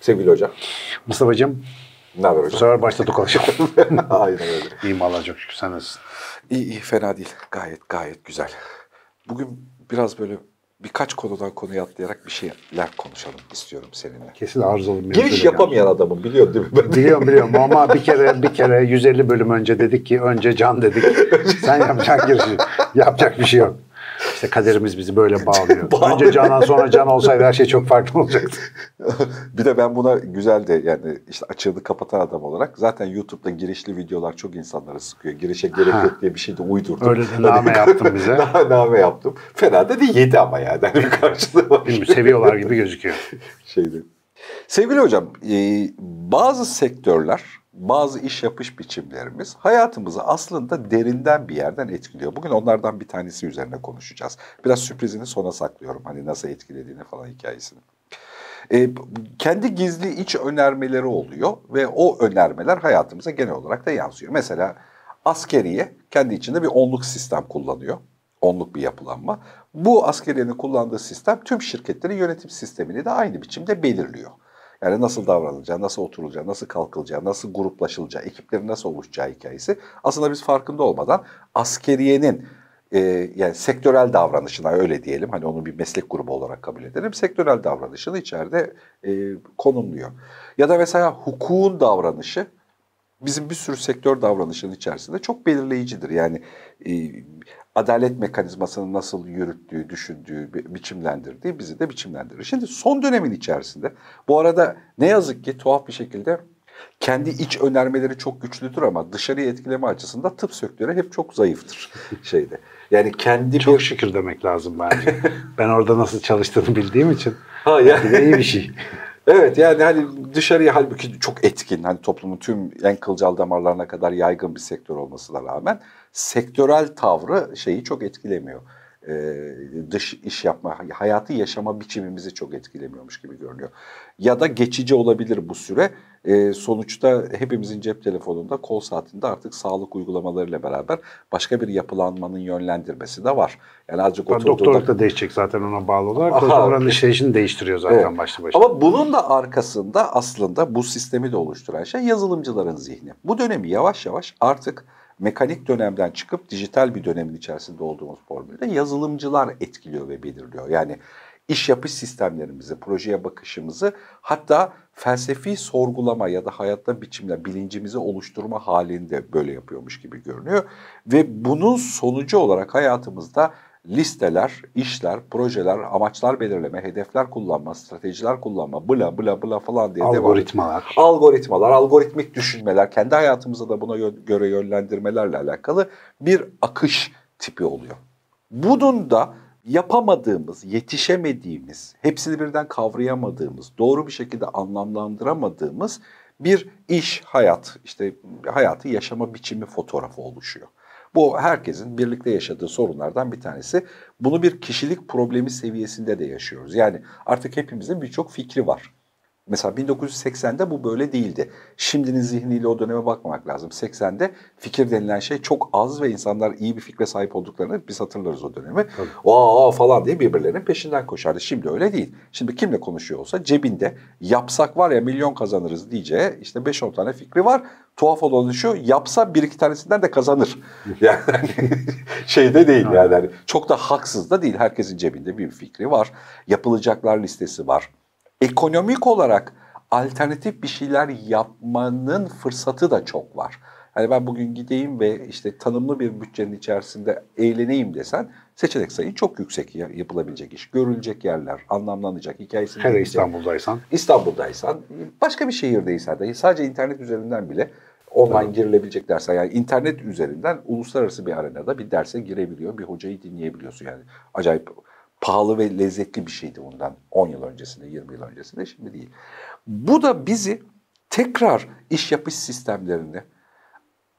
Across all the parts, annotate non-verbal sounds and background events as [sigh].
sevgili hocam. Mustafa'cığım. Ne haber hocam? Bu sefer başta konuşalım. [laughs] Aynen öyle. İyiyim Allah çok şükür. Sen nasılsın? İyi iyi fena değil. Gayet gayet güzel. Bugün biraz böyle birkaç konudan konuya atlayarak bir şeyler konuşalım istiyorum seninle. Kesin arızalı bir Giriş yapamayan adamım biliyorsun değil mi? Ben Biliyorum biliyorum [laughs] ama bir kere bir kere 150 bölüm önce dedik ki önce can dedik. [laughs] Sen yapacaksın girişi. Yapacak bir şey yok. İşte kaderimiz bizi böyle [laughs] bağlıyor. Bağlıyor. Önce canan sonra can olsaydı her şey çok farklı olacaktı. [laughs] bir de ben buna güzel de yani işte açığını kapatan adam olarak zaten YouTube'da girişli videolar çok insanları sıkıyor. Girişe gerek Ha. yok diye bir şey de uydurdum. Öyle de name yaptın bize. [laughs] Na- name yaptım. Fena da değil. Yedi ama yani. Hani bir karşılığı var. Bilmiyorum, seviyorlar gibi gözüküyor. şeydi. Sevgili hocam, e, bazı sektörler, bazı iş yapış biçimlerimiz hayatımızı aslında derinden bir yerden etkiliyor. Bugün onlardan bir tanesi üzerine konuşacağız. Biraz sürprizini sona saklıyorum. Hani nasıl etkilediğini falan hikayesini. E, kendi gizli iç önermeleri oluyor ve o önermeler hayatımıza genel olarak da yansıyor. Mesela askeriye kendi içinde bir onluk sistem kullanıyor. Onluk bir yapılanma. Bu askeriyenin kullandığı sistem tüm şirketlerin yönetim sistemini de aynı biçimde belirliyor. Yani nasıl davranılacağı, nasıl oturulacağı, nasıl kalkılacağı, nasıl gruplaşılacağı, ekiplerin nasıl oluşacağı hikayesi. Aslında biz farkında olmadan askeriyenin e, yani sektörel davranışına öyle diyelim hani onu bir meslek grubu olarak kabul edelim. Sektörel davranışını içeride e, konumluyor. Ya da mesela hukukun davranışı bizim bir sürü sektör davranışının içerisinde çok belirleyicidir. Yani e, adalet mekanizmasını nasıl yürüttüğü, düşündüğü, bi- biçimlendirdiği bizi de biçimlendirir. Şimdi son dönemin içerisinde bu arada ne yazık ki tuhaf bir şekilde kendi iç önermeleri çok güçlüdür ama dışarıyı etkileme açısından tıp sektörü hep çok zayıftır [laughs] şeyde. Yani kendi Çok bir... şükür demek lazım bence. [laughs] Ben orada nasıl çalıştığını bildiğim için. Ha, yani- iyi bir şey. [laughs] Evet yani hani dışarıya halbuki çok etkin hani toplumun tüm en kılcal damarlarına kadar yaygın bir sektör olmasına rağmen sektörel tavrı şeyi çok etkilemiyor. Ee, dış iş yapma, hayatı yaşama biçimimizi çok etkilemiyormuş gibi görünüyor. Ya da geçici olabilir bu süre. Ee, sonuçta hepimizin cep telefonunda kol saatinde artık sağlık uygulamalarıyla beraber başka bir yapılanmanın yönlendirmesi de var. Yani azıcık oturduğunda- doktorluk da değişecek zaten ona bağlı olarak. Aha. Oranın işleyişini değiştiriyor zaten Evet. başlı başına. Ama bunun da arkasında aslında bu sistemi de oluşturan şey yazılımcıların zihni. Bu dönemi yavaş yavaş artık mekanik dönemden çıkıp dijital bir dönemin içerisinde olduğumuz formülde yazılımcılar etkiliyor ve belirliyor. Yani iş yapış sistemlerimizi, projeye bakışımızı hatta felsefi sorgulama ya da hayatta biçimle bilincimizi oluşturma halinde böyle yapıyormuş gibi görünüyor. Ve bunun sonucu olarak hayatımızda listeler, işler, projeler, amaçlar belirleme, hedefler kullanma, stratejiler kullanma, bla bla bla falan diye devam Algoritmalar. algoritmalar, algoritmik düşünmeler, kendi hayatımızda da buna göre yönlendirmelerle alakalı bir akış tipi oluyor. Bunun da yapamadığımız, yetişemediğimiz, hepsini birden kavrayamadığımız, doğru bir şekilde anlamlandıramadığımız bir iş, hayat, işte hayatı yaşama biçimi fotoğrafı oluşuyor. Bu herkesin birlikte yaşadığı sorunlardan bir tanesi. Bunu bir kişilik problemi seviyesinde de yaşıyoruz. Yani artık hepimizin birçok fikri var. Mesela 1980'de bu böyle değildi. Şimdinin zihniyle o döneme bakmamak lazım. 80'de fikir denilen şey çok az ve insanlar iyi bir fikre sahip olduklarını biz hatırlarız o dönemi. Aa falan diye birbirlerinin peşinden koşardı. Şimdi öyle değil. Şimdi kimle konuşuyor olsa cebinde yapsak var ya milyon kazanırız diyeceği işte 5-10 tane fikri var. Tuhaf olan şu yapsa bir iki tanesinden de kazanır. [laughs] Yani hani şeyde değil yani çok da haksız da değil. Herkesin cebinde bir fikri var. Yapılacaklar listesi var ekonomik olarak alternatif bir şeyler yapmanın fırsatı da çok var. Hani ben bugün gideyim ve işte tanımlı bir bütçenin içerisinde eğleneyim desen seçenek sayın çok yüksek ya- yapılabilecek iş. Görülecek yerler, anlamlanacak, hikayesini Hele. İstanbul'daysan. İstanbul'daysan, başka bir şehirdeysen de sadece internet üzerinden bile online girilebilecek dersler. Yani internet üzerinden uluslararası bir arenada bir derse girebiliyor, bir hocayı dinleyebiliyorsun. Yani acayip pahalı ve lezzetli bir şeydi ondan 10 yıl öncesinde, 20 yıl öncesinde, şimdi değil. Bu da bizi tekrar iş yapış sistemlerini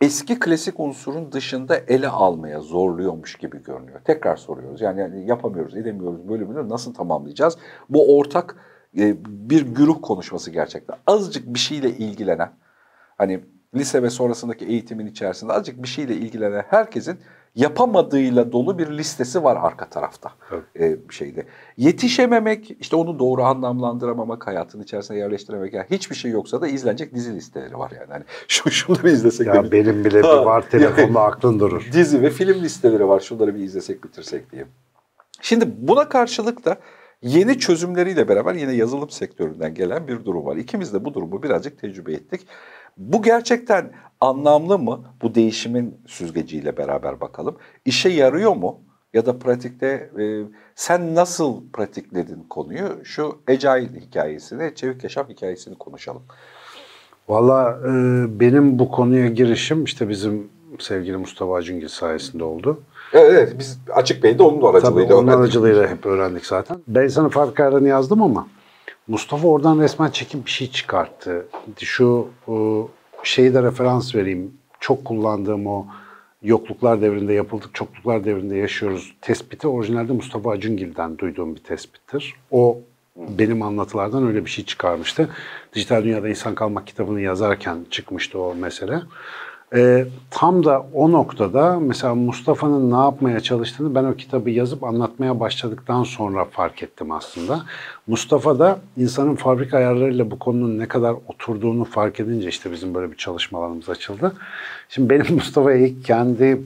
eski klasik unsurun dışında ele almaya zorluyormuş gibi görünüyor. Tekrar soruyoruz. Yani, yani yapamıyoruz, edemiyoruz bölümünü nasıl tamamlayacağız? Bu ortak e, bir güruh konuşması gerçekten. Azıcık bir şeyle ilgilenen, hani lise ve sonrasındaki eğitimin içerisinde azıcık bir şeyle ilgilenen herkesin yapamadığıyla dolu bir listesi var arka tarafta evet. e, şeyde. Yetişememek, işte onu doğru anlamlandıramamak, hayatın içerisine yerleştirememek. Yani hiçbir şey yoksa da izlenecek dizi listeleri var yani. yani [laughs] şu şunları izlesek. Ya benim, benim bile ha, var telefonda yani, aklın durur. Dizi ve film listeleri var. Şunları bir izlesek bitirsek diye. Şimdi buna karşılık da yeni çözümleriyle beraber yine yazılım sektöründen gelen bir durum var. İkimiz de bu durumu birazcık tecrübe ettik. Bu gerçekten anlamlı mı? Bu değişimin süzgeciyle beraber bakalım. İşe yarıyor mu? Ya da pratikte e, sen nasıl pratikledin konuyu? Şu Agile hikayesini, Çevik Yaşam hikayesini konuşalım. Valla e, benim bu konuya girişim işte bizim sevgili Mustafa Acungil sayesinde oldu. Evet, evet biz Açık Bey'de onun aracılığıyla Tabii onun öğrendik. aracılığıyla hep öğrendik zaten. Ben sana fark ayarını yazdım ama Mustafa oradan resmen çekim bir şey çıkarttı. Şu o, şeyi de referans vereyim. Çok kullandığım o yokluklar devrinde yapıldık, çokluklar devrinde yaşıyoruz tespiti orijinalde Mustafa Acungil'den duyduğum bir tespittir. O benim anlatılardan öyle bir şey çıkarmıştı. Dijital Dünyada İnsan Kalmak kitabını yazarken çıkmıştı o mesele. E, tam da o noktada mesela Mustafa'nın ne yapmaya çalıştığını ben o kitabı yazıp anlatmaya başladıktan sonra fark ettim aslında. Mustafa da insanın fabrika ayarlarıyla bu konunun ne kadar oturduğunu fark edince işte bizim böyle bir çalışmalarımız açıldı. Şimdi benim [laughs] Mustafa'ya ilk kendi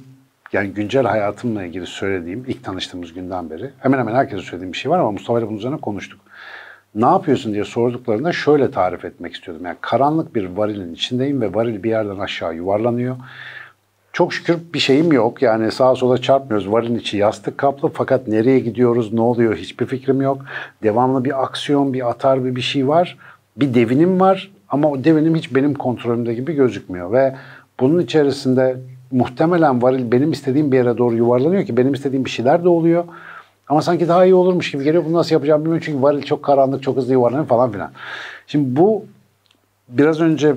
yani güncel hayatımla ilgili söylediğim ilk tanıştığımız günden beri hemen hemen herkese söylediğim bir şey var ama Mustafa ile bunun üzerine konuştuk ne yapıyorsun diye sorduklarında şöyle tarif etmek istiyordum. Yani karanlık bir varilin içindeyim ve varil bir yerden aşağı yuvarlanıyor. Çok şükür bir şeyim yok. Yani sağa sola çarpmıyoruz. Varilin içi yastık kaplı fakat nereye gidiyoruz, ne oluyor hiçbir fikrim yok. Devamlı bir aksiyon, bir atar bir bir şey var. Bir devinim var ama o devinim hiç benim kontrolümde gibi gözükmüyor. Ve bunun içerisinde muhtemelen varil benim istediğim bir yere doğru yuvarlanıyor ki benim istediğim bir şeyler de oluyor. Ama sanki daha iyi olurmuş gibi geliyor. Bunu nasıl yapacağım bilmiyorum çünkü varil çok karanlık, çok hızlı yuvarlanıyor falan filan. Şimdi bu biraz önce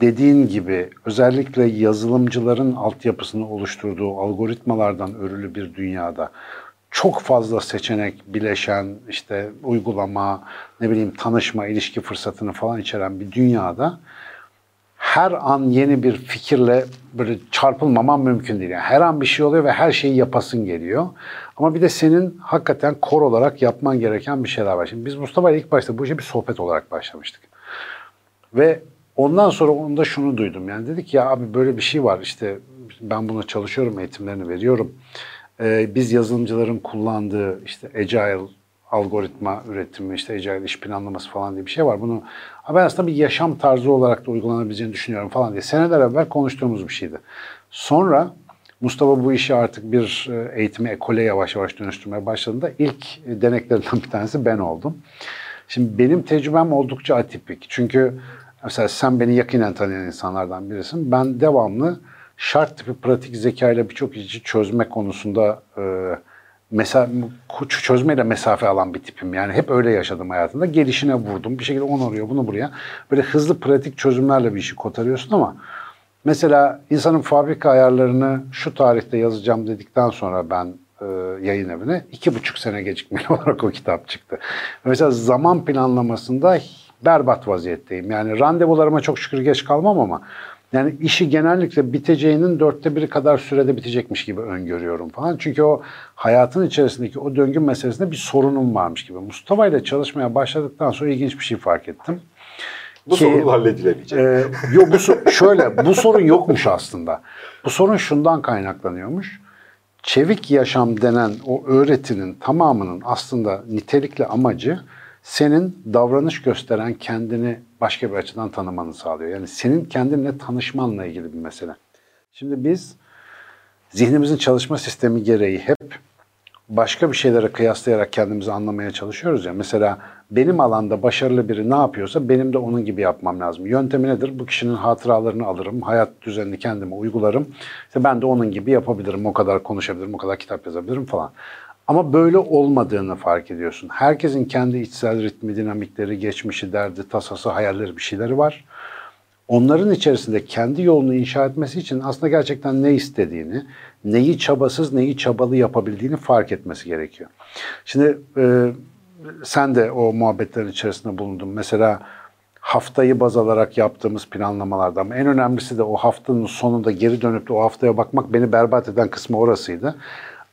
dediğin gibi özellikle yazılımcıların altyapısını oluşturduğu algoritmalardan örülü bir dünyada çok fazla seçenek, bileşen, işte uygulama, ne bileyim tanışma, ilişki fırsatını falan içeren bir dünyada her an yeni bir fikirle böyle çarpılmaman mümkün değil. Yani her an bir şey oluyor ve her şeyi yapasın geliyor. Ama bir de senin hakikaten kor olarak yapman gereken bir şeyler var. Şimdi biz Mustafa ilk başta bu işe bir sohbet olarak başlamıştık. Ve ondan sonra onda şunu duydum. Yani dedik ya abi böyle bir şey var işte ben buna çalışıyorum, eğitimlerini veriyorum. Ee, biz yazılımcıların kullandığı işte Agile algoritma üretimi, işte Agile iş planlaması falan diye bir şey var. Bunu ben aslında bir yaşam tarzı olarak da uygulanabileceğini düşünüyorum falan diye seneler evvel konuştuğumuz bir şeydi. Sonra Mustafa bu işi artık bir e, eğitime, ekole yavaş yavaş dönüştürmeye başladığında ilk deneklerinden bir tanesi ben oldum. Şimdi benim tecrübem oldukça atipik. Çünkü mesela sen beni yakinen tanıyan insanlardan birisin. Ben devamlı şart tipi pratik zeka ile birçok işi çözme konusunda e, mesa çözmeyle mesafe alan bir tipim. Yani hep öyle yaşadım hayatımda. Gelişine vurdum. Bir şekilde onu oraya, bunu buraya. Böyle hızlı pratik çözümlerle bir işi kotarıyorsun ama mesela insanın fabrika ayarlarını şu tarihte yazacağım dedikten sonra ben e, yayın evine iki buçuk sene gecikmeli [laughs] olarak o kitap çıktı. Mesela zaman planlamasında berbat vaziyetteyim. Yani randevularıma çok şükür geç kalmam ama yani işi genellikle biteceğinin dörtte biri kadar sürede bitecekmiş gibi öngörüyorum falan. Çünkü o hayatın içerisindeki o döngü meselesinde bir sorunum varmış gibi. Mustafa ile çalışmaya başladıktan sonra ilginç bir şey fark ettim. Bu Ki, sorun halledilemeyecek. E, yok bu şöyle bu sorun yokmuş aslında. Bu sorun şundan kaynaklanıyormuş. Çevik yaşam denen o öğretinin tamamının aslında nitelikli amacı senin davranış gösteren kendini başka bir açıdan tanımanı sağlıyor. Yani senin kendinle tanışmanla ilgili bir mesele. Şimdi biz zihnimizin çalışma sistemi gereği hep başka bir şeylere kıyaslayarak kendimizi anlamaya çalışıyoruz ya. Mesela benim alanda başarılı biri ne yapıyorsa benim de onun gibi yapmam lazım. Yöntemi nedir? Bu kişinin hatıralarını alırım, hayat düzenini kendime uygularım. İşte ben de onun gibi yapabilirim, o kadar konuşabilirim, o kadar kitap yazabilirim falan. Ama böyle olmadığını fark ediyorsun. Herkesin kendi içsel ritmi, dinamikleri, geçmişi, derdi, tasası, hayalleri bir şeyleri var. Onların içerisinde kendi yolunu inşa etmesi için aslında gerçekten ne istediğini, neyi çabasız, neyi çabalı yapabildiğini fark etmesi gerekiyor. Şimdi e, sen de o muhabbetlerin içerisinde bulundun. Mesela haftayı baz alarak yaptığımız planlamalardan. Ama en önemlisi de o haftanın sonunda geri dönüp de o haftaya bakmak beni berbat eden kısmı orasıydı.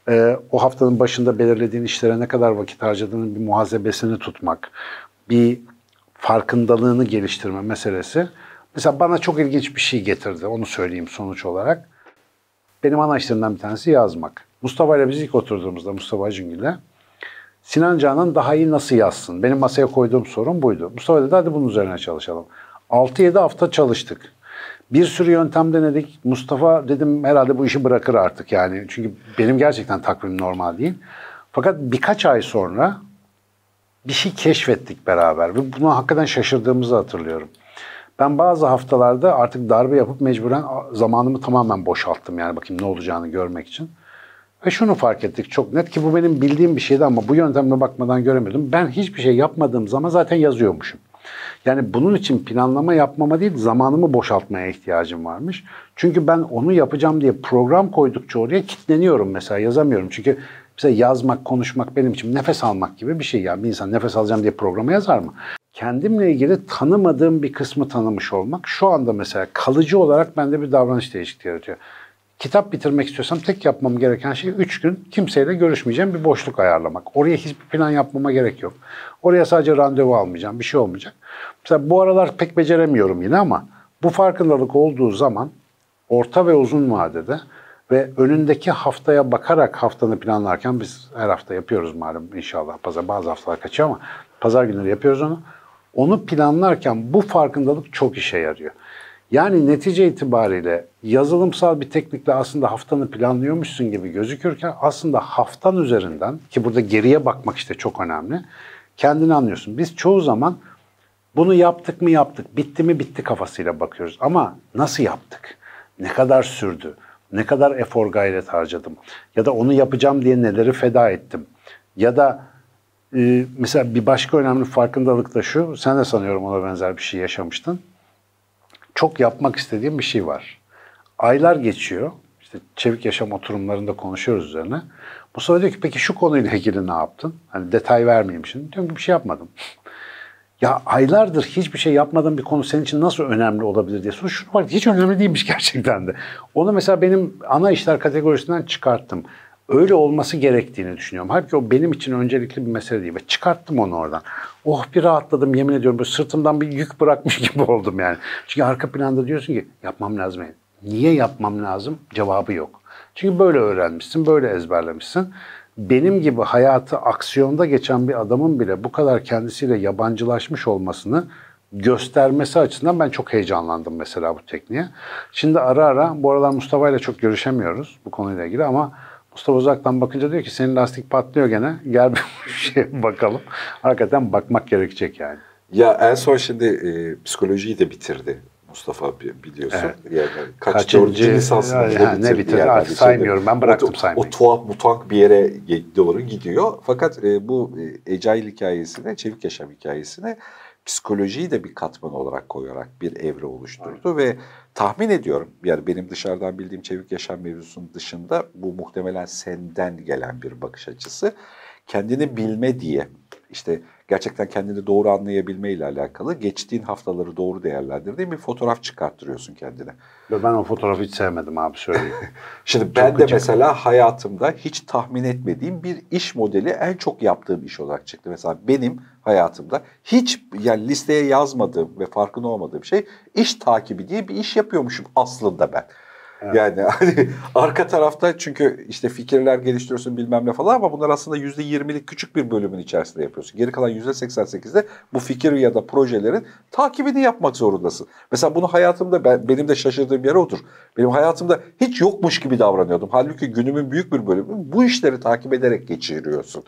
Ee, o haftanın başında belirlediğin işlere ne kadar vakit harcadığının bir muhasebesini tutmak, bir farkındalığını geliştirme meselesi. Mesela bana çok ilginç bir şey getirdi, onu söyleyeyim sonuç olarak. Benim ana işlerimden bir tanesi yazmak. Mustafa ile biz ilk oturduğumuzda Mustafa Cüngül'le Sinan Canan daha iyi nasıl yazsın? Benim masaya koyduğum sorun buydu. Mustafa dedi hadi bunun üzerine çalışalım. 6-7 hafta çalıştık. Bir sürü yöntem denedik. Mustafa dedim herhalde bu işi bırakır artık yani. Çünkü benim gerçekten takvim normal değil. Fakat birkaç ay sonra bir şey keşfettik beraber ve buna hakikaten şaşırdığımızı hatırlıyorum. Ben bazı haftalarda artık darbe yapıp mecburen zamanımı tamamen boşalttım yani bakayım ne olacağını görmek için. Ve şunu fark ettik çok net ki bu benim bildiğim bir şeydi ama bu yöntemle bakmadan göremiyordum. Ben hiçbir şey yapmadığım zaman zaten yazıyormuşum. Yani bunun için planlama yapmama değil zamanımı boşaltmaya ihtiyacım varmış. Çünkü ben onu yapacağım diye program koydukça oraya kilitleniyorum mesela yazamıyorum. Çünkü mesela yazmak, konuşmak benim için nefes almak gibi bir şey. Yani bir insan nefes alacağım diye programa yazar mı? Kendimle ilgili tanımadığım bir kısmı tanımış olmak şu anda mesela kalıcı olarak bende bir davranış değişikliği yaratıyor kitap bitirmek istiyorsam tek yapmam gereken şey 3 gün kimseyle görüşmeyeceğim bir boşluk ayarlamak. Oraya hiçbir plan yapmama gerek yok. Oraya sadece randevu almayacağım, bir şey olmayacak. Mesela bu aralar pek beceremiyorum yine ama bu farkındalık olduğu zaman orta ve uzun vadede ve önündeki haftaya bakarak haftanı planlarken biz her hafta yapıyoruz malum inşallah. Pazar bazı haftalar kaçıyor ama pazar günleri yapıyoruz onu. Onu planlarken bu farkındalık çok işe yarıyor. Yani netice itibariyle yazılımsal bir teknikle aslında haftanı planlıyormuşsun gibi gözükürken aslında haftan üzerinden ki burada geriye bakmak işte çok önemli. Kendini anlıyorsun. Biz çoğu zaman bunu yaptık mı yaptık, bitti mi bitti kafasıyla bakıyoruz. Ama nasıl yaptık? Ne kadar sürdü? Ne kadar efor gayret harcadım? Ya da onu yapacağım diye neleri feda ettim? Ya da e, mesela bir başka önemli farkındalık da şu, sen de sanıyorum ona benzer bir şey yaşamıştın çok yapmak istediğim bir şey var. Aylar geçiyor. İşte çevik yaşam oturumlarında konuşuyoruz üzerine. Mustafa diyor ki peki şu konuyla ilgili ne yaptın? Hani detay vermeyeyim şimdi. Diyorum ki bir şey yapmadım. ya aylardır hiçbir şey yapmadığım bir konu senin için nasıl önemli olabilir diye soruyor. Şunu var hiç önemli değilmiş gerçekten de. Onu mesela benim ana işler kategorisinden çıkarttım öyle olması gerektiğini düşünüyorum. Halbuki o benim için öncelikli bir mesele değil. Ve çıkarttım onu oradan. Oh bir rahatladım yemin ediyorum. Böyle sırtımdan bir yük bırakmış [laughs] gibi oldum yani. Çünkü arka planda diyorsun ki yapmam lazım. Niye yapmam lazım? Cevabı yok. Çünkü böyle öğrenmişsin, böyle ezberlemişsin. Benim gibi hayatı aksiyonda geçen bir adamın bile bu kadar kendisiyle yabancılaşmış olmasını göstermesi açısından ben çok heyecanlandım mesela bu tekniğe. Şimdi ara ara, bu aralar Mustafa ile çok görüşemiyoruz bu konuyla ilgili ama Mustafa uzaktan bakınca diyor ki senin lastik patlıyor gene. Gel bir [laughs] şey bakalım. Hakikaten bakmak gerekecek yani. Ya en son şimdi e, psikolojiyi de bitirdi Mustafa biliyorsun. Evet. Yani kaç Kaçıncı, dördüncü lisansını yani, bitirdi. Ne bitirdi? Yani Artık saymıyorum. Ben bıraktım o, saymayı. O tuhaf mutank bir yere doğru gidiyor. Fakat e, bu e, Ecail hikayesine, Çevik Yaşam hikayesine psikolojiyi de bir katman olarak koyarak bir evre oluşturdu evet. ve tahmin ediyorum yani benim dışarıdan bildiğim çevik yaşam mevzusunun dışında bu muhtemelen senden gelen bir bakış açısı. Kendini bilme diye işte gerçekten kendini doğru anlayabilme ile alakalı geçtiğin haftaları doğru değerlendirdiğin bir fotoğraf çıkarttırıyorsun kendine. Ve ben o fotoğrafı hiç sevmedim abi söyleyeyim. [laughs] Şimdi çok ben de gıcık. mesela hayatımda hiç tahmin etmediğim bir iş modeli en çok yaptığım iş olarak çıktı. Mesela benim hayatımda hiç yani listeye yazmadığım ve farkında olmadığım şey iş takibi diye bir iş yapıyormuşum aslında ben. Yani [laughs] hani arka tarafta çünkü işte fikirler geliştiriyorsun bilmem ne falan ama bunlar aslında yüzde yirmilik küçük bir bölümün içerisinde yapıyorsun. Geri kalan yüzde seksen sekizde bu fikir ya da projelerin takibini yapmak zorundasın. Mesela bunu hayatımda ben, benim de şaşırdığım yer odur. Benim hayatımda hiç yokmuş gibi davranıyordum. Halbuki günümün büyük bir bölümü bu işleri takip ederek geçiriyorsun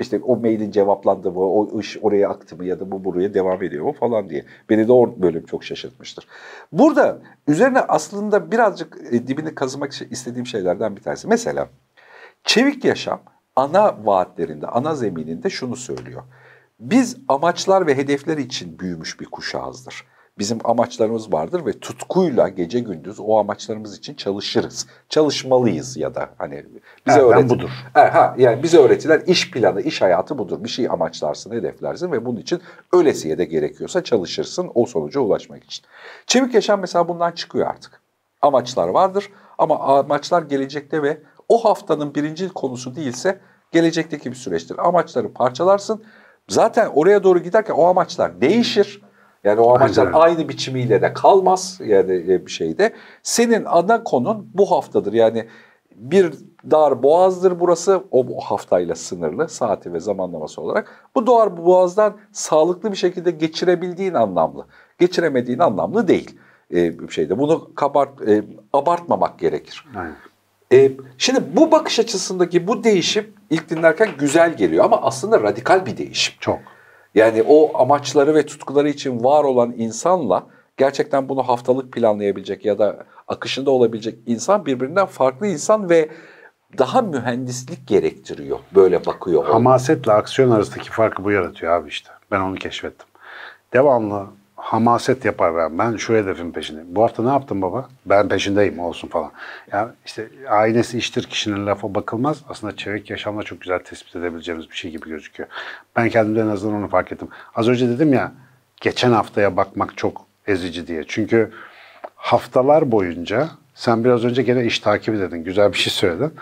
işte o mailin cevaplandı mı, o iş oraya aktı mı ya da bu buraya devam ediyor mu falan diye. Beni de o bölüm çok şaşırtmıştır. Burada üzerine aslında birazcık e, dibini kazımak istediğim şeylerden bir tanesi. Mesela çevik yaşam ana vaatlerinde, ana zemininde şunu söylüyor. Biz amaçlar ve hedefler için büyümüş bir kuşağızdır. Bizim amaçlarımız vardır ve tutkuyla gece gündüz o amaçlarımız için çalışırız. Çalışmalıyız ya da hani bize Erdem öğretilen budur. E, ha, yani bize öğretilen iş planı, iş hayatı budur. Bir şey amaçlarsın, hedeflersin ve bunun için ölesiye de gerekiyorsa çalışırsın o sonuca ulaşmak için. Çevik yaşam mesela bundan çıkıyor artık. Amaçlar vardır ama amaçlar gelecekte ve o haftanın birinci konusu değilse gelecekteki bir süreçtir. Amaçları parçalarsın. Zaten oraya doğru giderken o amaçlar değişir. Yani o amaçlar Aynen. aynı biçimiyle de kalmaz yani e, bir şeyde. Senin ana konun bu haftadır. Yani bir dar boğazdır burası o bu haftayla sınırlı saati ve zamanlaması olarak. Bu dar boğazdan sağlıklı bir şekilde geçirebildiğin anlamlı. Geçiremediğin anlamlı değil e, bir şeyde. Bunu kabart, e, abartmamak gerekir. Aynen. E, şimdi bu bakış açısındaki bu değişim ilk dinlerken güzel geliyor ama aslında radikal bir değişim. Çok. Yani o amaçları ve tutkuları için var olan insanla gerçekten bunu haftalık planlayabilecek ya da akışında olabilecek insan birbirinden farklı insan ve daha mühendislik gerektiriyor. Böyle bakıyor. Hamasetle aksiyon arasındaki farkı bu yaratıyor abi işte. Ben onu keşfettim. Devamlı hamaset yapar ben. Ben şu hedefin peşindeyim. Bu hafta ne yaptın baba? Ben peşindeyim olsun falan. Yani işte ailesi iştir kişinin lafa bakılmaz. Aslında çevik yaşamla çok güzel tespit edebileceğimiz bir şey gibi gözüküyor. Ben kendimde en azından onu fark ettim. Az önce dedim ya geçen haftaya bakmak çok ezici diye. Çünkü haftalar boyunca sen biraz önce gene iş takibi dedin. Güzel bir şey söyledin.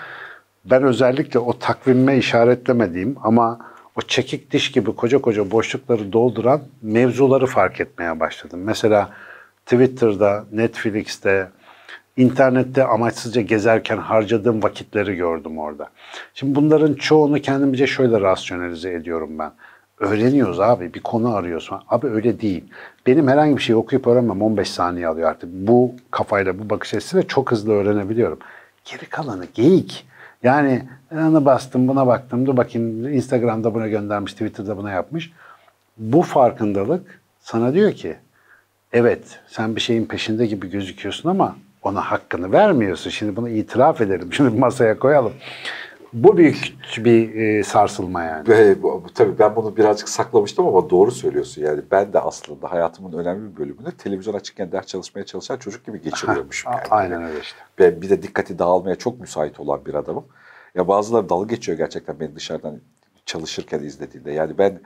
Ben özellikle o takvime işaretlemediğim ama o çekik diş gibi koca koca boşlukları dolduran mevzuları fark etmeye başladım. Mesela Twitter'da, Netflix'te, internette amaçsızca gezerken harcadığım vakitleri gördüm orada. Şimdi bunların çoğunu kendimce şöyle rasyonelize ediyorum ben. Öğreniyoruz abi, bir konu arıyorsun. Abi öyle değil. Benim herhangi bir şey okuyup öğrenmem 15 saniye alıyor artık. Bu kafayla, bu bakış açısıyla çok hızlı öğrenebiliyorum. Geri kalanı geyik. Yani ona bastım, buna baktım, dur bakayım Instagram'da buna göndermiş, Twitter'da buna yapmış. Bu farkındalık sana diyor ki, evet sen bir şeyin peşinde gibi gözüküyorsun ama ona hakkını vermiyorsun. Şimdi bunu itiraf edelim, şimdi masaya koyalım. Bu büyük bir e, sarsılma yani. Ve tabii ben bunu birazcık saklamıştım ama doğru söylüyorsun. Yani ben de aslında hayatımın önemli bir bölümünü televizyon açıkken ders çalışmaya çalışan çocuk gibi geçiriyormuşum. [laughs] Yani. Aynen öyle işte. Ben bir de dikkati dağılmaya çok müsait olan bir adamım. Ya bazıları dalga geçiyor gerçekten beni dışarıdan çalışırken izlediğinde. Yani ben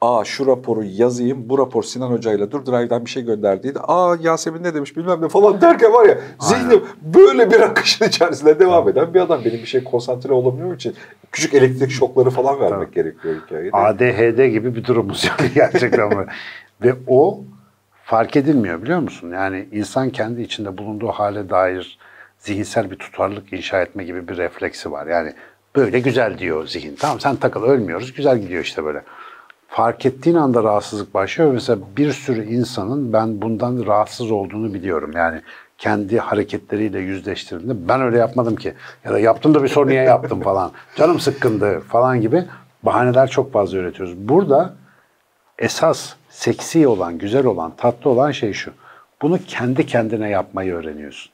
aa şu raporu yazayım, bu rapor Sinan Hoca'yla dur drive'dan bir şey gönderdiydi. Aa Yasemin ne demiş bilmem ne falan derken var ya zihnim böyle bir akışın içerisinde devam eden bir adam. Benim bir şey konsantre olabilmem için küçük elektrik şokları falan vermek gerekiyor hikayede. ADHD gibi bir durumumuz yani [laughs] gerçekten. Ve o fark edilmiyor biliyor musun? Yani insan kendi içinde bulunduğu hale dair zihinsel bir tutarlılık inşa etme gibi bir refleksi var. Yani böyle güzel diyor zihin. Tamam sen takıl ölmüyoruz güzel gidiyor işte böyle. Fark ettiğin anda rahatsızlık başlıyor. Mesela bir sürü insanın ben bundan rahatsız olduğunu biliyorum. Yani kendi hareketleriyle yüzleştirdiğinde ben öyle yapmadım ki. Ya da yaptım da bir soru niye yaptım falan. [laughs] Canım sıkkındı falan gibi bahaneler çok fazla üretiyoruz. Burada esas seksi olan, güzel olan, tatlı olan şey şu. Bunu kendi kendine yapmayı öğreniyorsun.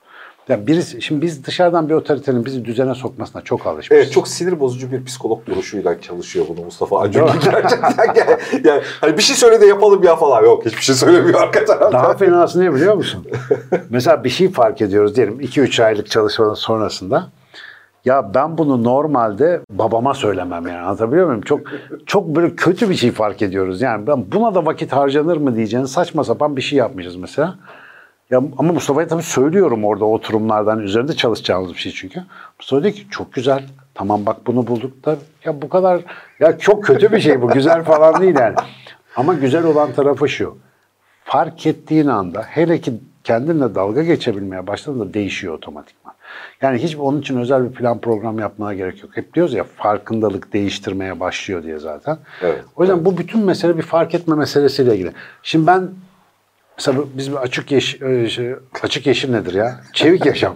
Yani birisi, şimdi biz dışarıdan bir otoritenin bizi düzene sokmasına çok alışmışız. Evet çok sinir bozucu bir psikolog duruşuyla çalışıyor bunu Mustafa Acun. [laughs] Gerçekten yani, yani hani bir şey söyle de yapalım ya falan. Yok hiçbir şey söylemiyor arka tarafta. Daha fenası ne biliyor musun? Mesela bir şey fark ediyoruz diyelim 2-3 aylık çalışmanın sonrasında. Ya ben bunu normalde babama söylemem yani anlatabiliyor muyum? Çok çok böyle kötü bir şey fark ediyoruz. Yani ben buna da vakit harcanır mı diyeceğin saçma sapan bir şey yapmışız mesela. Ya ama Mustafa'ya tabii söylüyorum orada oturumlardan üzerinde çalışacağımız bir şey çünkü. Mustafa diyor ki çok güzel. Tamam bak bunu bulduk da ya bu kadar ya çok kötü bir şey bu. Güzel falan değil yani. Ama güzel olan tarafı şu. Fark ettiğin anda hele ki kendinle dalga geçebilmeye başladığında değişiyor otomatikman. Yani hiç onun için özel bir plan program yapmana gerek yok. Hep diyoruz ya farkındalık değiştirmeye başlıyor diye zaten. Evet, o yüzden bu bütün mesele bir fark etme meselesiyle ilgili. Şimdi ben Mesela bu- biz bir açık yeşil, şey, açık yeşil nedir ya? Çevik yaşam.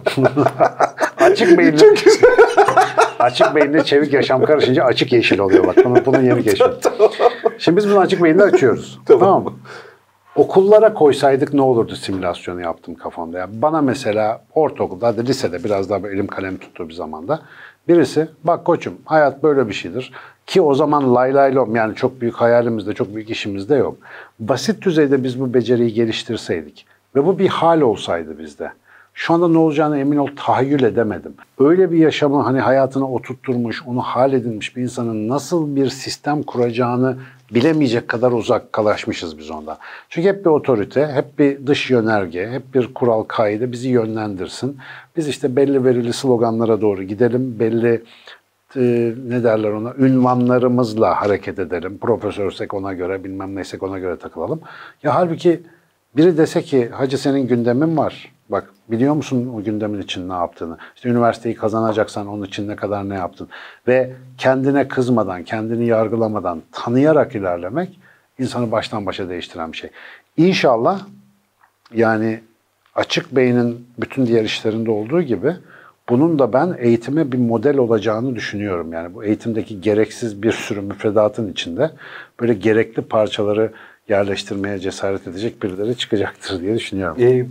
[laughs] açık beyinli. açık beyinle çevik yaşam karışınca açık yeşil oluyor bak. Bunun, bunun yeni keşfi. [laughs] Şimdi biz bunu açık beyinle açıyoruz. [laughs] Tamam. tamam mı? Okullara koysaydık ne olurdu simülasyonu yaptım kafamda. Ya bana mesela ortaokulda, hadi lisede biraz daha elim kalem tuttuğu bir zamanda Birisi bak koçum hayat böyle bir şeydir. Ki o zaman lay lay lom yani çok büyük hayalimizde, çok büyük işimizde yok. Basit düzeyde biz bu beceriyi geliştirseydik ve bu bir hal olsaydı bizde. Şu anda ne olacağını emin ol tahayyül edemedim. Öyle bir yaşamı hani hayatına oturtturmuş, onu hal edilmiş bir insanın nasıl bir sistem kuracağını bilemeyecek kadar uzak kalaşmışız biz ondan. Çünkü hep bir otorite, hep bir dış yönerge, hep bir kural kaide bizi yönlendirsin. Biz işte belli verili sloganlara doğru gidelim, belli e, ne derler ona ünvanlarımızla hareket edelim. Profesörsek ona göre bilmem neysek ona göre takılalım. Ya halbuki biri dese ki hacı senin gündemin var. Bak biliyor musun o gündemin için ne yaptığını? İşte üniversiteyi kazanacaksan onun için ne kadar ne yaptın? Ve kendine kızmadan, kendini yargılamadan, tanıyarak ilerlemek insanı baştan başa değiştiren bir şey. İnşallah yani açık beynin bütün diğer işlerinde olduğu gibi bunun da ben eğitime bir model olacağını düşünüyorum. Yani bu eğitimdeki gereksiz bir sürü müfredatın içinde böyle gerekli parçaları yerleştirmeye cesaret edecek birileri çıkacaktır diye düşünüyorum. Ee,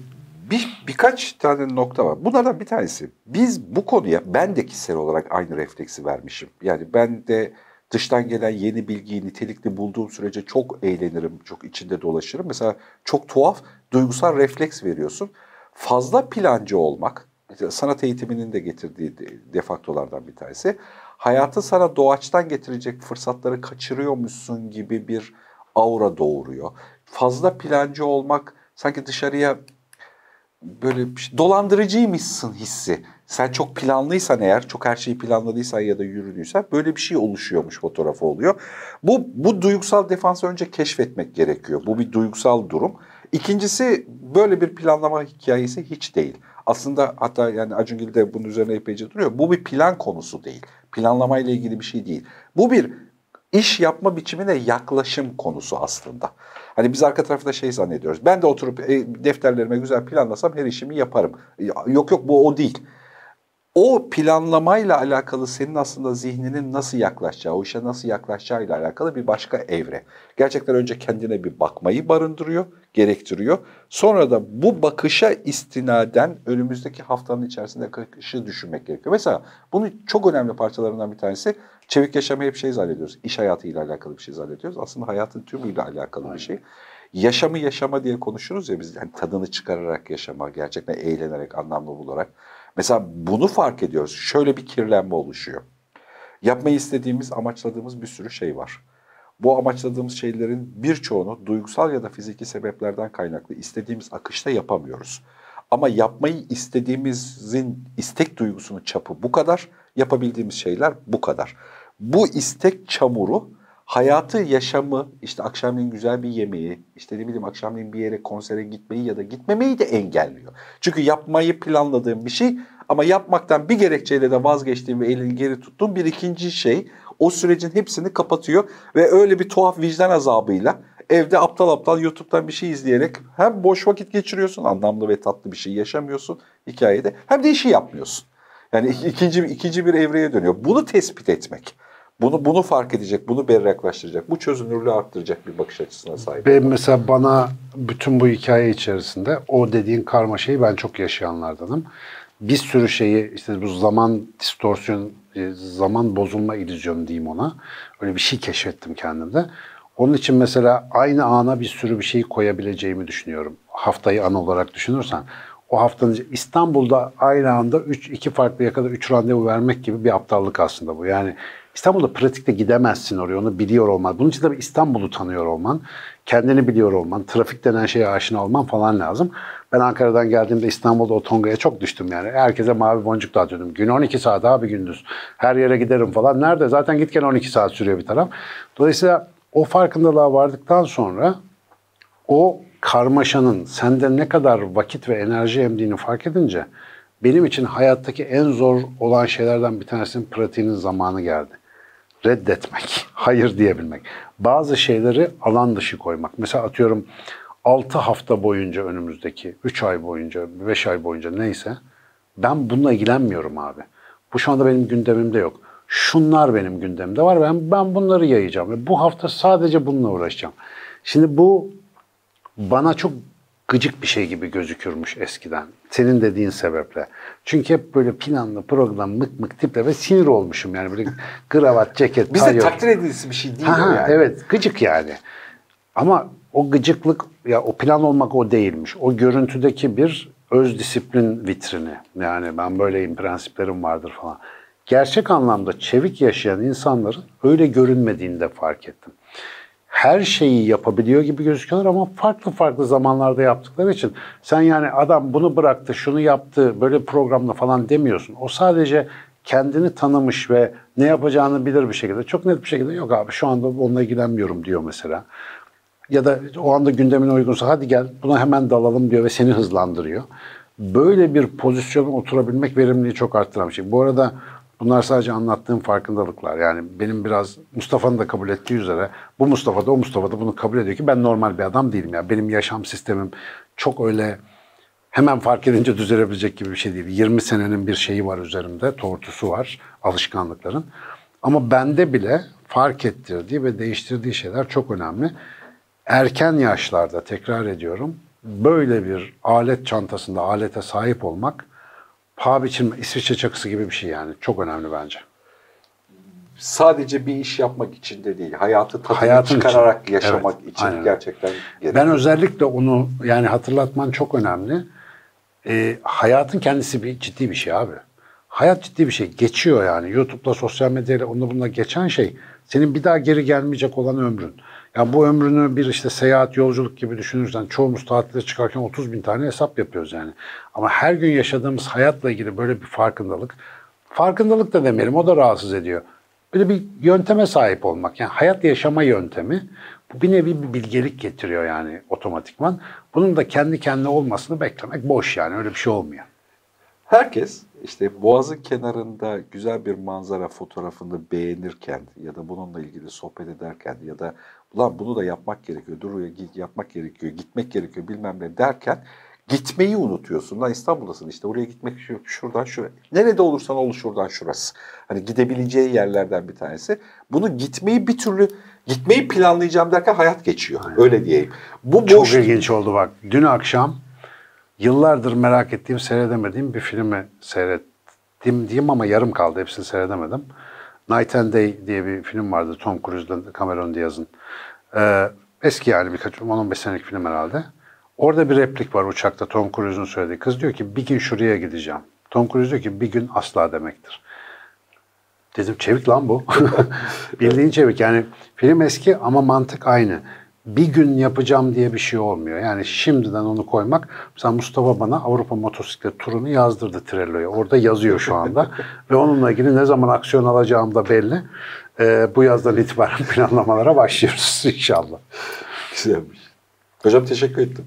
bir birkaç tane nokta var. Bunlardan bir tanesi. Biz bu konuya ben de kişisel olarak aynı refleksi vermişim. Yani ben de dıştan gelen yeni bilgiyi nitelikli bulduğum sürece çok eğlenirim, çok içinde dolaşırım. Mesela çok tuhaf duygusal refleks veriyorsun. Fazla plancı olmak, sanat eğitiminin de getirdiği defaktolardan bir tanesi. Hayatı sana doğaçtan getirecek fırsatları kaçırıyormuşsun gibi bir aura doğuruyor. Fazla plancı olmak sanki dışarıya böyle şey, dolandırıcıymışsın hissi. Sen çok planlıysan eğer, çok her şeyi planladıysan ya da yürüdüysen böyle bir şey oluşuyormuş fotoğrafı oluyor. Bu, bu duygusal defansı önce keşfetmek gerekiyor. Bu bir duygusal durum. İkincisi böyle bir planlama hikayesi hiç değil. Aslında hatta yani Acungil de bunun üzerine epeyce duruyor. Bu bir plan konusu değil. Planlama ile ilgili bir şey değil. Bu bir iş yapma biçimine yaklaşım konusu aslında. Hani biz arka tarafta şey zannediyoruz. Ben de oturup e, defterlerime güzel planlasam her işimi yaparım. Yok yok bu o değil o planlamayla alakalı senin aslında zihninin nasıl yaklaşacağı, o işe nasıl yaklaşacağıyla alakalı bir başka evre. Gerçekten önce kendine bir bakmayı barındırıyor, gerektiriyor. Sonra da bu bakışa istinaden önümüzdeki haftanın içerisinde bakışı düşünmek gerekiyor. Mesela bunun çok önemli parçalarından bir tanesi çevik yaşamayı hep şey zannediyoruz. İş hayatıyla alakalı bir şey zannediyoruz. Aslında hayatın tümüyle alakalı bir şey. Yaşamı yaşama diye konuşuruz ya biz yani tadını çıkararak yaşama, gerçekten eğlenerek, anlamlı bularak. Mesela bunu fark ediyoruz. Şöyle bir kirlenme oluşuyor. Yapmayı istediğimiz, amaçladığımız bir sürü şey var. Bu amaçladığımız şeylerin birçoğunu duygusal ya da fiziki sebeplerden kaynaklı istediğimiz akışta yapamıyoruz. Ama yapmayı istediğimizin istek duygusunun çapı bu kadar, yapabildiğimiz şeyler bu kadar. Bu istek çamuru hayatı, yaşamı, işte akşamleyin güzel bir yemeği, işte ne bileyim akşamleyin bir yere konsere gitmeyi ya da gitmemeyi de engelliyor. Çünkü yapmayı planladığım bir şey ama yapmaktan bir gerekçeyle de vazgeçtiğim ve elini geri tuttuğum bir ikinci şey o sürecin hepsini kapatıyor ve öyle bir tuhaf vicdan azabıyla evde aptal aptal YouTube'dan bir şey izleyerek hem boş vakit geçiriyorsun, anlamlı ve tatlı bir şey yaşamıyorsun hikayede hem de işi yapmıyorsun. Yani ikinci ikinci bir evreye dönüyor. Bunu tespit etmek. Bunu bunu fark edecek, bunu berraklaştıracak, bu çözünürlüğü arttıracak bir bakış açısına sahip. Ve mesela bana bütün bu hikaye içerisinde o dediğin karma şeyi ben çok yaşayanlardanım. Bir sürü şeyi işte bu zaman distorsiyon, e, zaman bozulma illüzyonu diyeyim ona. Öyle bir şey keşfettim kendimde. Onun için mesela aynı ana bir sürü bir şeyi koyabileceğimi düşünüyorum. Haftayı an olarak düşünürsen. O haftanın İstanbul'da aynı anda üç, iki farklı yakada üç randevu vermek gibi bir aptallık aslında bu. Yani İstanbul'da pratikte gidemezsin oraya, onu biliyor olman. Bunun için tabii İstanbul'u tanıyor olman, kendini biliyor olman, trafik denen şeye aşina olman falan lazım. Ben Ankara'dan geldiğimde İstanbul'da o Tonga'ya çok düştüm yani. Herkese mavi boncuk dağıtıyordum. Gün 12 saat abi gündüz. Her yere giderim falan. Nerede? Zaten gitken 12 saat sürüyor bir taraf. Dolayısıyla o farkındalığa vardıktan sonra o karmaşanın sende ne kadar vakit ve enerji emdiğini fark edince benim için hayattaki en zor olan şeylerden bir tanesinin pratiğinin zamanı geldi reddetmek, hayır diyebilmek. Bazı şeyleri alan dışı koymak. Mesela atıyorum 6 hafta boyunca önümüzdeki, 3 ay boyunca, 5 ay boyunca neyse ben bununla ilgilenmiyorum abi. Bu şu anda benim gündemimde yok. Şunlar benim gündemimde var. Ben, ben bunları yayacağım. Ve bu hafta sadece bununla uğraşacağım. Şimdi bu bana çok gıcık bir şey gibi gözükürmüş eskiden. Senin dediğin sebeple. Çünkü hep böyle planlı program mık mık tiple ve sinir olmuşum yani böyle [laughs] kravat, ceket, Bize takdir edilisi bir şey değil ha, yani. Evet gıcık yani. Ama o gıcıklık ya o plan olmak o değilmiş. O görüntüdeki bir öz disiplin vitrini. Yani ben böyleyim prensiplerim vardır falan. Gerçek anlamda çevik yaşayan insanların öyle görünmediğini de fark ettim her şeyi yapabiliyor gibi gözüküyorlar ama farklı farklı zamanlarda yaptıkları için sen yani adam bunu bıraktı, şunu yaptı, böyle programla falan demiyorsun. O sadece kendini tanımış ve ne yapacağını bilir bir şekilde. Çok net bir şekilde yok abi şu anda onunla ilgilenmiyorum diyor mesela. Ya da o anda gündemine uygunsa hadi gel buna hemen dalalım diyor ve seni hızlandırıyor. Böyle bir pozisyona oturabilmek verimliliği çok arttıran bir şey. Bu arada Bunlar sadece anlattığım farkındalıklar. Yani benim biraz Mustafa'nın da kabul ettiği üzere bu Mustafa da o Mustafa da bunu kabul ediyor ki ben normal bir adam değilim. Yani benim yaşam sistemim çok öyle hemen fark edince düzelebilecek gibi bir şey değil. 20 senenin bir şeyi var üzerimde, tortusu var, alışkanlıkların. Ama bende bile fark ettirdiği ve değiştirdiği şeyler çok önemli. Erken yaşlarda tekrar ediyorum, böyle bir alet çantasında alete sahip olmak paha biçilme, İsviçre çakısı gibi bir şey yani. Çok önemli bence. Sadece bir iş yapmak için de değil, hayatı tadını Hayatın çıkararak için. yaşamak evet, için aynen. gerçekten gerekli. Ben özellikle onu yani hatırlatman çok önemli. Ee, hayatın kendisi bir ciddi bir şey abi. Hayat ciddi bir şey. Geçiyor yani. YouTube'da, sosyal medyayla, onunla bununla geçen şey senin bir daha geri gelmeyecek olan ömrün. Yani bu ömrünü bir işte seyahat, yolculuk gibi düşünürsen çoğumuz tatile çıkarken 30 bin tane hesap yapıyoruz yani. Ama her gün yaşadığımız hayatla ilgili böyle bir farkındalık, farkındalık da demeyelim o da rahatsız ediyor. Böyle bir yönteme sahip olmak yani hayat yaşama yöntemi bu bir nevi bir bilgelik getiriyor yani otomatikman. Bunun da kendi kendine olmasını beklemek boş yani öyle bir şey olmuyor. Herkes işte boğazın kenarında güzel bir manzara fotoğrafını beğenirken ya da bununla ilgili sohbet ederken ya da ulan bunu da yapmak gerekiyor, duruyor git yapmak gerekiyor, gitmek gerekiyor bilmem ne derken gitmeyi unutuyorsun. Lan İstanbul'dasın işte oraya gitmek şuradan şuraya. Nerede olursan ol şuradan şurası. Hani gidebileceği yerlerden bir tanesi. Bunu gitmeyi bir türlü gitmeyi planlayacağım derken hayat geçiyor. Aynen. Öyle diyeyim. Bu Çok boş... ilginç oldu bak. Dün akşam yıllardır merak ettiğim, seyredemediğim bir filmi seyrettim diyeyim ama yarım kaldı. Hepsini seyredemedim. Night and Day diye bir film vardı Tom Cruise'la Cameron Diaz'ın. Ee, eski yani birkaç 10-15 senelik film herhalde. Orada bir replik var uçakta Tom Cruise'un söylediği. Kız diyor ki bir gün şuraya gideceğim. Tom Cruise diyor ki bir gün asla demektir. Dedim çevik lan bu. [laughs] Bildiğin çevik. Yani film eski ama mantık aynı bir gün yapacağım diye bir şey olmuyor. Yani şimdiden onu koymak. Mesela Mustafa bana Avrupa motosiklet turunu yazdırdı Trello'ya. Orada yazıyor şu anda. [laughs] Ve onunla ilgili ne zaman aksiyon alacağım da belli. Ee, bu yazdan itibaren [laughs] planlamalara başlıyoruz inşallah. Güzelmiş. Hocam teşekkür ettim.